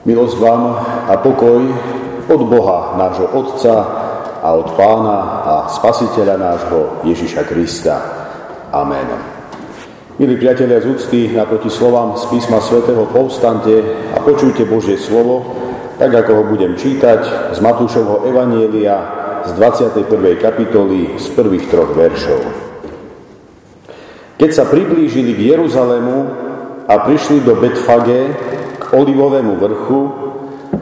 Milosť vám a pokoj od Boha, nášho Otca a od Pána a Spasiteľa nášho Ježiša Krista. Amen. Milí priatelia z úcty, naproti slovám z písma svätého povstante a počujte Božie slovo, tak ako ho budem čítať z Matúšovho Evanielia z 21. kapitoly z prvých troch veršov. Keď sa priblížili k Jeruzalému, a prišli do Betfage Olivovému vrchu,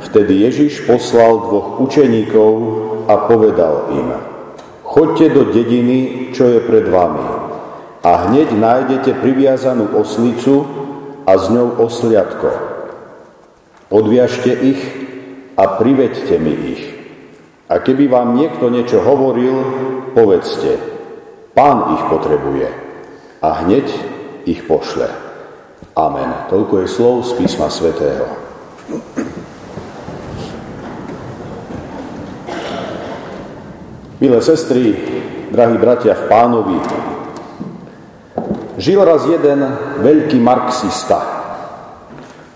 vtedy Ježiš poslal dvoch učeníkov a povedal im, chodte do dediny, čo je pred vami a hneď nájdete priviazanú oslicu a s ňou osliadko. Odviažte ich a priveďte mi ich. A keby vám niekto niečo hovoril, povedzte, pán ich potrebuje a hneď ich pošle. Amen. Toľko je slov z písma svätého. Milé sestry, drahí bratia v pánovi, žil raz jeden veľký marxista,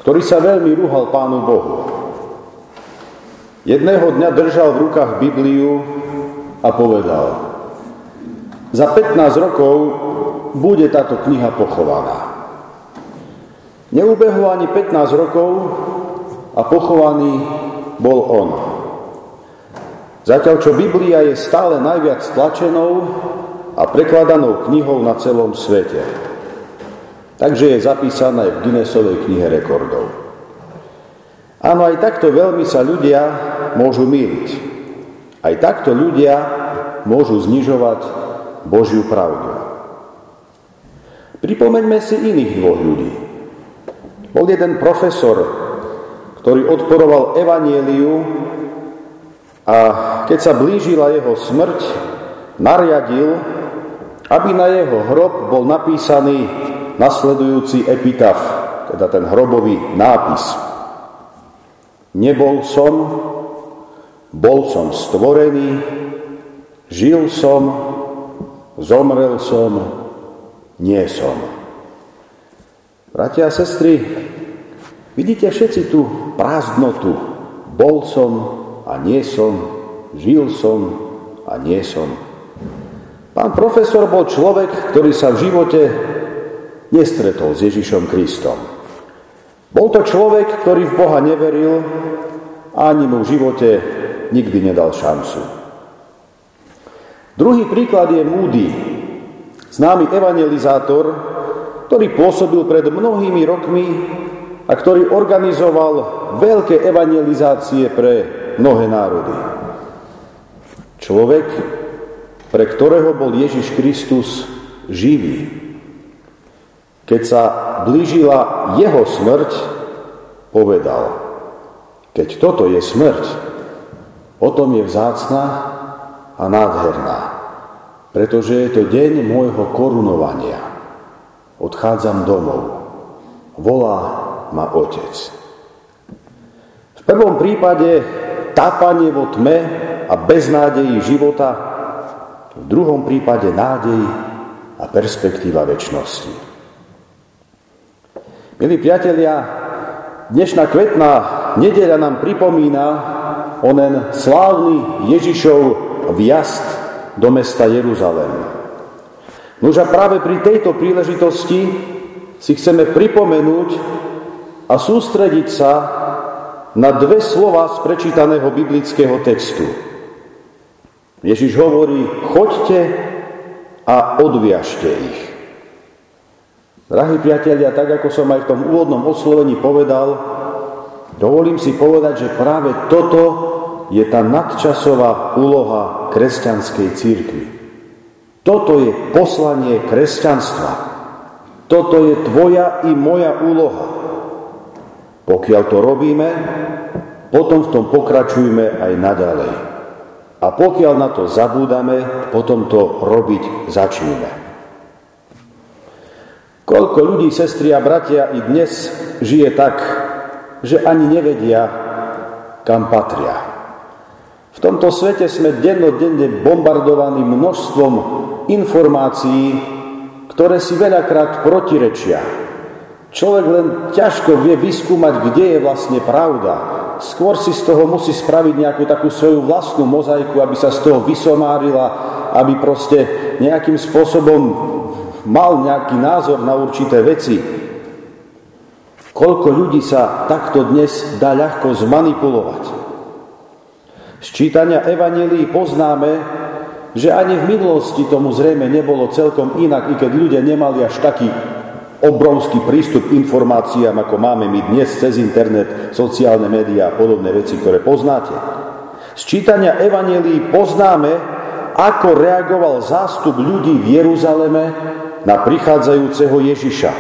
ktorý sa veľmi rúhal pánu Bohu. Jedného dňa držal v rukách Bibliu a povedal, za 15 rokov bude táto kniha pochovaná. Neubehlo ani 15 rokov a pochovaný bol on. Zatiaľ, čo Biblia je stále najviac tlačenou a prekladanou knihou na celom svete. Takže je zapísaná v Guinnessovej knihe rekordov. Áno, aj takto veľmi sa ľudia môžu míliť. Aj takto ľudia môžu znižovať Božiu pravdu. Pripomeňme si iných dvoch ľudí. Bol jeden profesor, ktorý odporoval evanieliu a keď sa blížila jeho smrť, nariadil, aby na jeho hrob bol napísaný nasledujúci epitaf, teda ten hrobový nápis. Nebol som, bol som stvorený, žil som, zomrel som, nie som. Bratia a sestry, vidíte všetci tú prázdnotu. Bol som a nie som, žil som a nie som. Pán profesor bol človek, ktorý sa v živote nestretol s Ježišom Kristom. Bol to človek, ktorý v Boha neveril a ani mu v živote nikdy nedal šancu. Druhý príklad je Moody, známy evangelizátor, ktorý pôsobil pred mnohými rokmi a ktorý organizoval veľké evangelizácie pre mnohé národy. Človek, pre ktorého bol Ježiš Kristus živý. Keď sa blížila jeho smrť, povedal, keď toto je smrť, potom je vzácna a nádherná, pretože je to deň môjho korunovania odchádzam domov. Volá ma otec. V prvom prípade tápanie vo tme a beznádeji života, v druhom prípade nádej a perspektíva väčšnosti. Milí priatelia, dnešná kvetná nedeľa nám pripomína onen slávny Ježišov vjazd do mesta Jeruzalém. Nož a práve pri tejto príležitosti si chceme pripomenúť a sústrediť sa na dve slova z prečítaného biblického textu. Ježiš hovorí, choďte a odviažte ich. Drahí priatelia, tak ako som aj v tom úvodnom oslovení povedal, dovolím si povedať, že práve toto je tá nadčasová úloha kresťanskej církvy. Toto je poslanie kresťanstva. Toto je tvoja i moja úloha. Pokiaľ to robíme, potom v tom pokračujme aj naďalej. A pokiaľ na to zabúdame, potom to robiť začneme. Koľko ľudí, sestri a bratia, i dnes žije tak, že ani nevedia, kam patria. V tomto svete sme dennodenne bombardovaní množstvom informácií, ktoré si veľakrát protirečia. Človek len ťažko vie vyskúmať, kde je vlastne pravda. Skôr si z toho musí spraviť nejakú takú svoju vlastnú mozaiku, aby sa z toho vysomárila, aby proste nejakým spôsobom mal nejaký názor na určité veci. Koľko ľudí sa takto dnes dá ľahko zmanipulovať. Z čítania Evangelii poznáme, že ani v minulosti tomu zrejme nebolo celkom inak, i keď ľudia nemali až taký obrovský prístup k informáciám, ako máme my dnes cez internet, sociálne médiá a podobné veci, ktoré poznáte. Z čítania Evangelii poznáme, ako reagoval zástup ľudí v Jeruzaleme na prichádzajúceho Ježiša.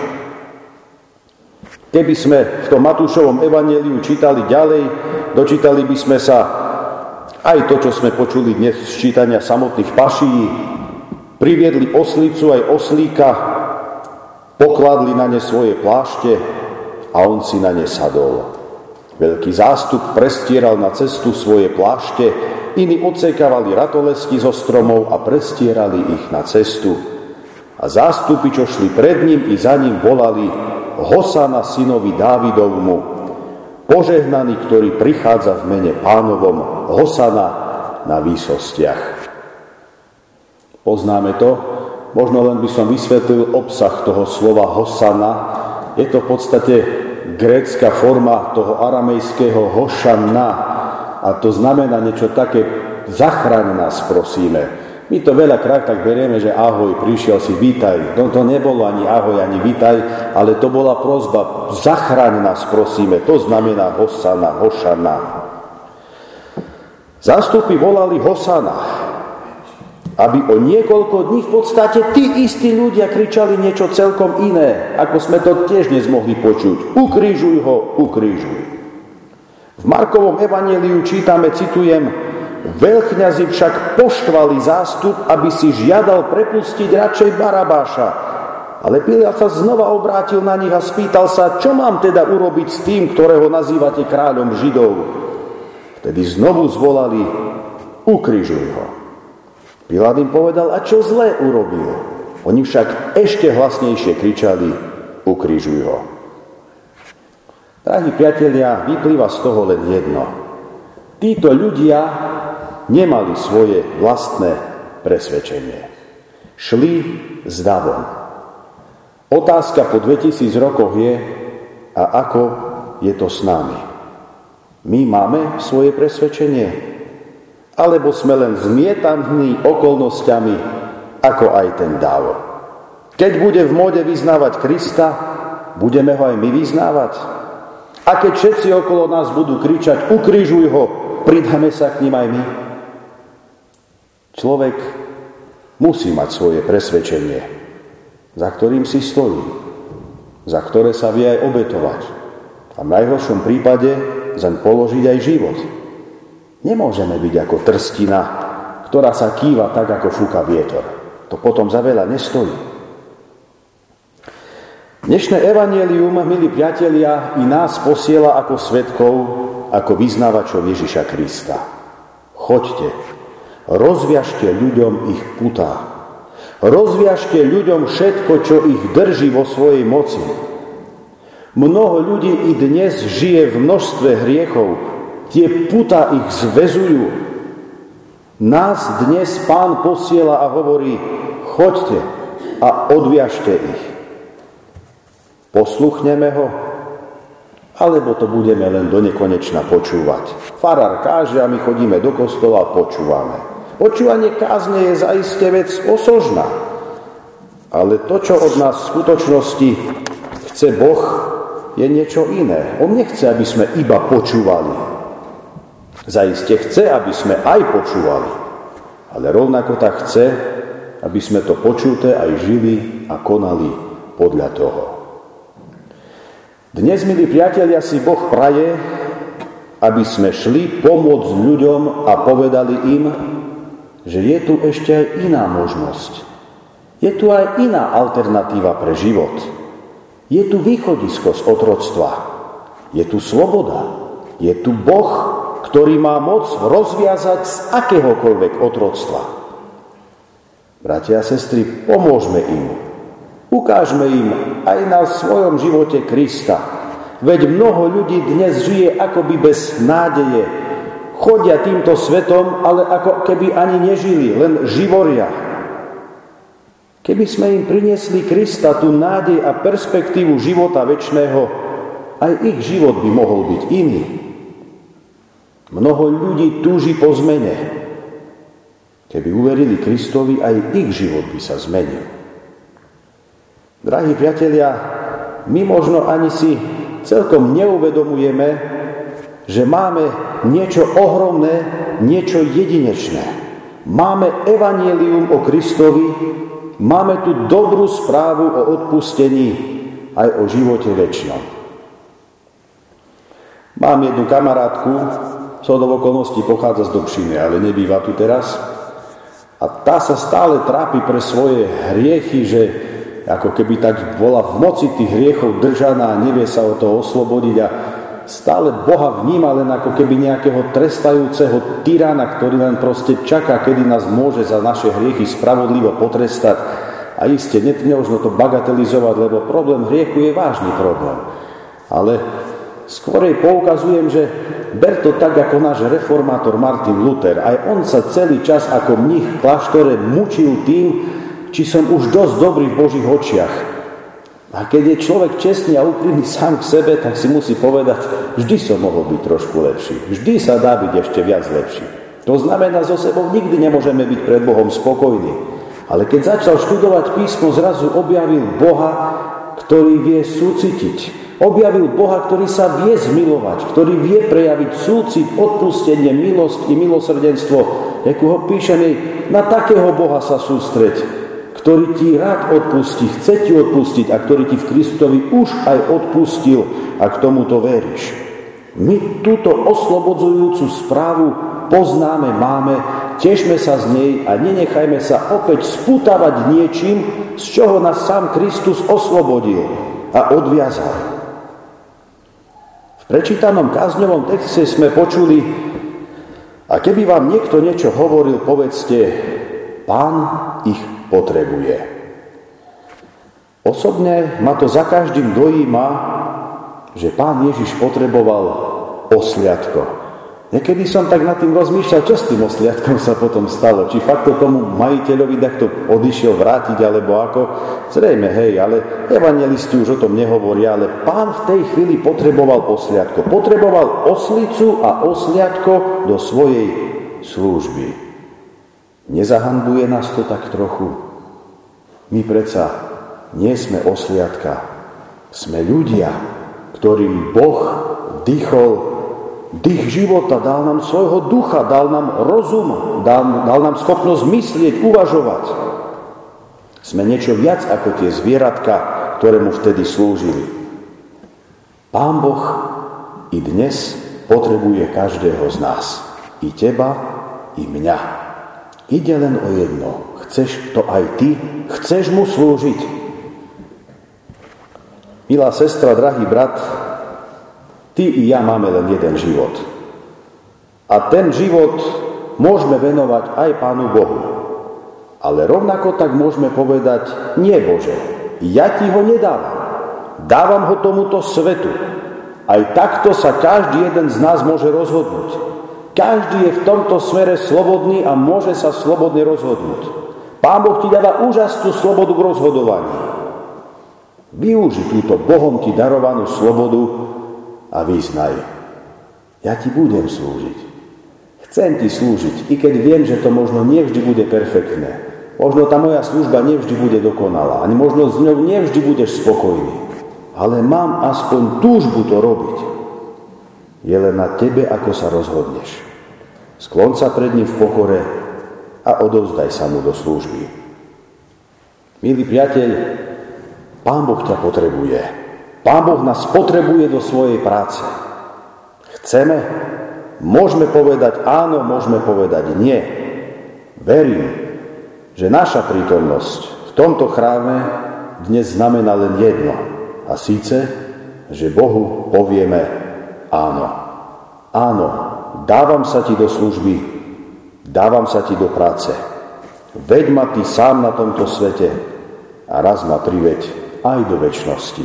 Keby sme v tom Matúšovom evaneliu čítali ďalej, dočítali by sme sa aj to, čo sme počuli dnes z čítania samotných paší, priviedli oslicu aj oslíka, Pokladli na ne svoje plášte a on si na ne sadol. Veľký zástup prestieral na cestu svoje plášte, iní odsekávali ratolesky zo stromov a prestierali ich na cestu. A zástupy, čo šli pred ním i za ním, volali Hosana synovi Dávidovmu, požehnaný, ktorý prichádza v mene pánovom, Hosana na výsostiach. Poznáme to, Možno len by som vysvetlil obsah toho slova hosana. Je to v podstate grécka forma toho aramejského hošana a to znamená niečo také, zachraň nás prosíme. My to veľakrát tak berieme, že ahoj, prišiel si, vítaj. No to nebolo ani ahoj, ani vítaj, ale to bola prozba, zachraň nás prosíme. To znamená hosana, hošana. Zástupy volali hosana aby o niekoľko dní v podstate tí istí ľudia kričali niečo celkom iné, ako sme to tiež dnes mohli počuť. Ukrižuj ho, ukrižuj. V Markovom evaneliu čítame, citujem, Veľkňazi však poštvali zástup, aby si žiadal prepustiť radšej Barabáša. Ale Pilát sa znova obrátil na nich a spýtal sa, čo mám teda urobiť s tým, ktorého nazývate kráľom Židov. Vtedy znovu zvolali, ukrižuj ho. Pilát im povedal, a čo zlé urobil? Oni však ešte hlasnejšie kričali, ukrižuj ho. Drahí priatelia, vyplýva z toho len jedno. Títo ľudia nemali svoje vlastné presvedčenie. Šli s davom. Otázka po 2000 rokoch je, a ako je to s nami? My máme svoje presvedčenie? alebo sme len zmietaní okolnostiami, ako aj ten dáv. Keď bude v móde vyznávať Krista, budeme ho aj my vyznávať. A keď všetci okolo nás budú kričať, ukrižuj ho, pridáme sa k ním aj my. Človek musí mať svoje presvedčenie, za ktorým si stojí, za ktoré sa vie aj obetovať. A v najhoršom prípade zaň položiť aj život. Nemôžeme byť ako trstina, ktorá sa kýva tak, ako fúka vietor. To potom za veľa nestojí. Dnešné evanelium, milí priatelia, i nás posiela ako svetkov, ako vyznávačov Ježiša Krista. Choďte, rozviažte ľuďom ich putá. Rozviažte ľuďom všetko, čo ich drží vo svojej moci. Mnoho ľudí i dnes žije v množstve hriechov, Tie puta ich zvezujú. Nás dnes pán posiela a hovorí, choďte a odviažte ich. Posluchneme ho, alebo to budeme len do nekonečna počúvať. Farár káže a my chodíme do kostola a počúvame. Počúvanie kázne je zaiste vec osožná, ale to, čo od nás v skutočnosti chce Boh, je niečo iné. On nechce, aby sme iba počúvali, Zaiste chce, aby sme aj počúvali, ale rovnako tak chce, aby sme to počuté aj žili a konali podľa toho. Dnes, milí priatelia, si Boh praje, aby sme šli pomôcť ľuďom a povedali im, že je tu ešte aj iná možnosť. Je tu aj iná alternatíva pre život. Je tu východisko z otroctva. Je tu sloboda. Je tu Boh, ktorý má moc rozviazať z akéhokoľvek otroctva. Bratia a sestry, pomôžme im. Ukážme im aj na svojom živote Krista. Veď mnoho ľudí dnes žije akoby bez nádeje. Chodia týmto svetom, ale ako keby ani nežili, len živoria. Keby sme im priniesli Krista, tú nádej a perspektívu života väčšného, aj ich život by mohol byť iný. Mnoho ľudí túži po zmene. Keby uverili Kristovi, aj ich život by sa zmenil. Drahí priatelia, my možno ani si celkom neuvedomujeme, že máme niečo ohromné, niečo jedinečné. Máme evanielium o Kristovi, máme tu dobrú správu o odpustení aj o živote väčšnom. Mám jednu kamarátku, do okolností pochádza z Dobšiny, ale nebýva tu teraz. A tá sa stále trápi pre svoje hriechy, že ako keby tak bola v moci tých hriechov držaná nevie sa o to oslobodiť a stále Boha vníma len ako keby nejakého trestajúceho tyrana, ktorý len proste čaká, kedy nás môže za naše hriechy spravodlivo potrestať. A iste, nemožno to bagatelizovať, lebo problém hriechu je vážny problém. Ale Skorej poukazujem, že ber to tak ako náš reformátor Martin Luther. Aj on sa celý čas ako mních v kláštore mučil tým, či som už dosť dobrý v Božích očiach. A keď je človek čestný a úprimný sám k sebe, tak si musí povedať, vždy som mohol byť trošku lepší. Vždy sa dá byť ešte viac lepší. To znamená, so sebou nikdy nemôžeme byť pred Bohom spokojní. Ale keď začal študovať písmo, zrazu objavil Boha, ktorý vie súcitiť, Objavil Boha, ktorý sa vie zmilovať, ktorý vie prejaviť súcit, odpustenie, milosť i milosrdenstvo. Ako ho píšeme, na takého Boha sa sústreť, ktorý ti rád odpustí, chce ti odpustiť a ktorý ti v Kristovi už aj odpustil, ak tomuto veríš. My túto oslobodzujúcu správu poznáme, máme, tešme sa z nej a nenechajme sa opäť sputávať niečím, z čoho nás sám Kristus oslobodil a odviazal prečítanom kázňovom texte sme počuli, a keby vám niekto niečo hovoril, povedzte, pán ich potrebuje. Osobne ma to za každým dojíma, že pán Ježiš potreboval osliadko. Niekedy som tak nad tým rozmýšľal, čo s tým osliadkom sa potom stalo. Či fakt to tomu majiteľovi takto odišiel vrátiť, alebo ako. Zrejme, hej, ale evangelisti už o tom nehovoria, ale pán v tej chvíli potreboval osliadko. Potreboval oslicu a osliadko do svojej služby. Nezahanbuje nás to tak trochu? My predsa nie sme osliadka. Sme ľudia, ktorým Boh dýchol dých života, dal nám svojho ducha, dal nám rozum, dal, dal nám schopnosť myslieť, uvažovať. Sme niečo viac ako tie zvieratka, ktoré mu vtedy slúžili. Pán Boh i dnes potrebuje každého z nás. I teba, i mňa. Ide len o jedno. Chceš to aj ty? Chceš mu slúžiť? Milá sestra, drahý brat, Ty i ja máme len jeden život. A ten život môžeme venovať aj Pánu Bohu. Ale rovnako tak môžeme povedať, nie Bože, ja ti ho nedávam. Dávam ho tomuto svetu. Aj takto sa každý jeden z nás môže rozhodnúť. Každý je v tomto smere slobodný a môže sa slobodne rozhodnúť. Pán Boh ti dáva úžasnú slobodu k rozhodovaní. Využi túto Bohom ti darovanú slobodu a vyznaj. Ja ti budem slúžiť. Chcem ti slúžiť, i keď viem, že to možno nevždy bude perfektné. Možno tá moja služba nevždy bude dokonalá, ani možno s ňou nevždy budeš spokojný. Ale mám aspoň túžbu to robiť. Je len na tebe, ako sa rozhodneš. Sklon sa pred ním v pokore a odovzdaj sa mu do služby. Milý priateľ, Pán Boh ťa potrebuje. Pán Boh nás potrebuje do svojej práce. Chceme? Môžeme povedať áno, môžeme povedať nie. Verím, že naša prítomnosť v tomto chráme dnes znamená len jedno. A síce, že Bohu povieme áno. Áno, dávam sa ti do služby, dávam sa ti do práce. Veď ma ty sám na tomto svete a raz ma priveď aj do väčšnosti.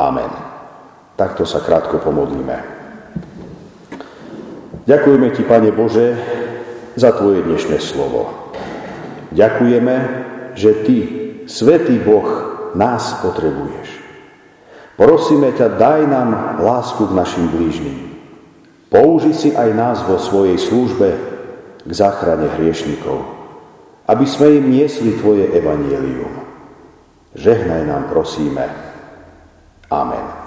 Amen. Takto sa krátko pomodlíme. Ďakujeme Ti, Pane Bože, za Tvoje dnešné slovo. Ďakujeme, že Ty, Svetý Boh, nás potrebuješ. Prosíme ťa, daj nám lásku k našim blížnym. Použi si aj nás vo svojej službe k záchrane hriešnikov, aby sme im niesli Tvoje evanielium. Žehnaj nám, prosíme. Amen.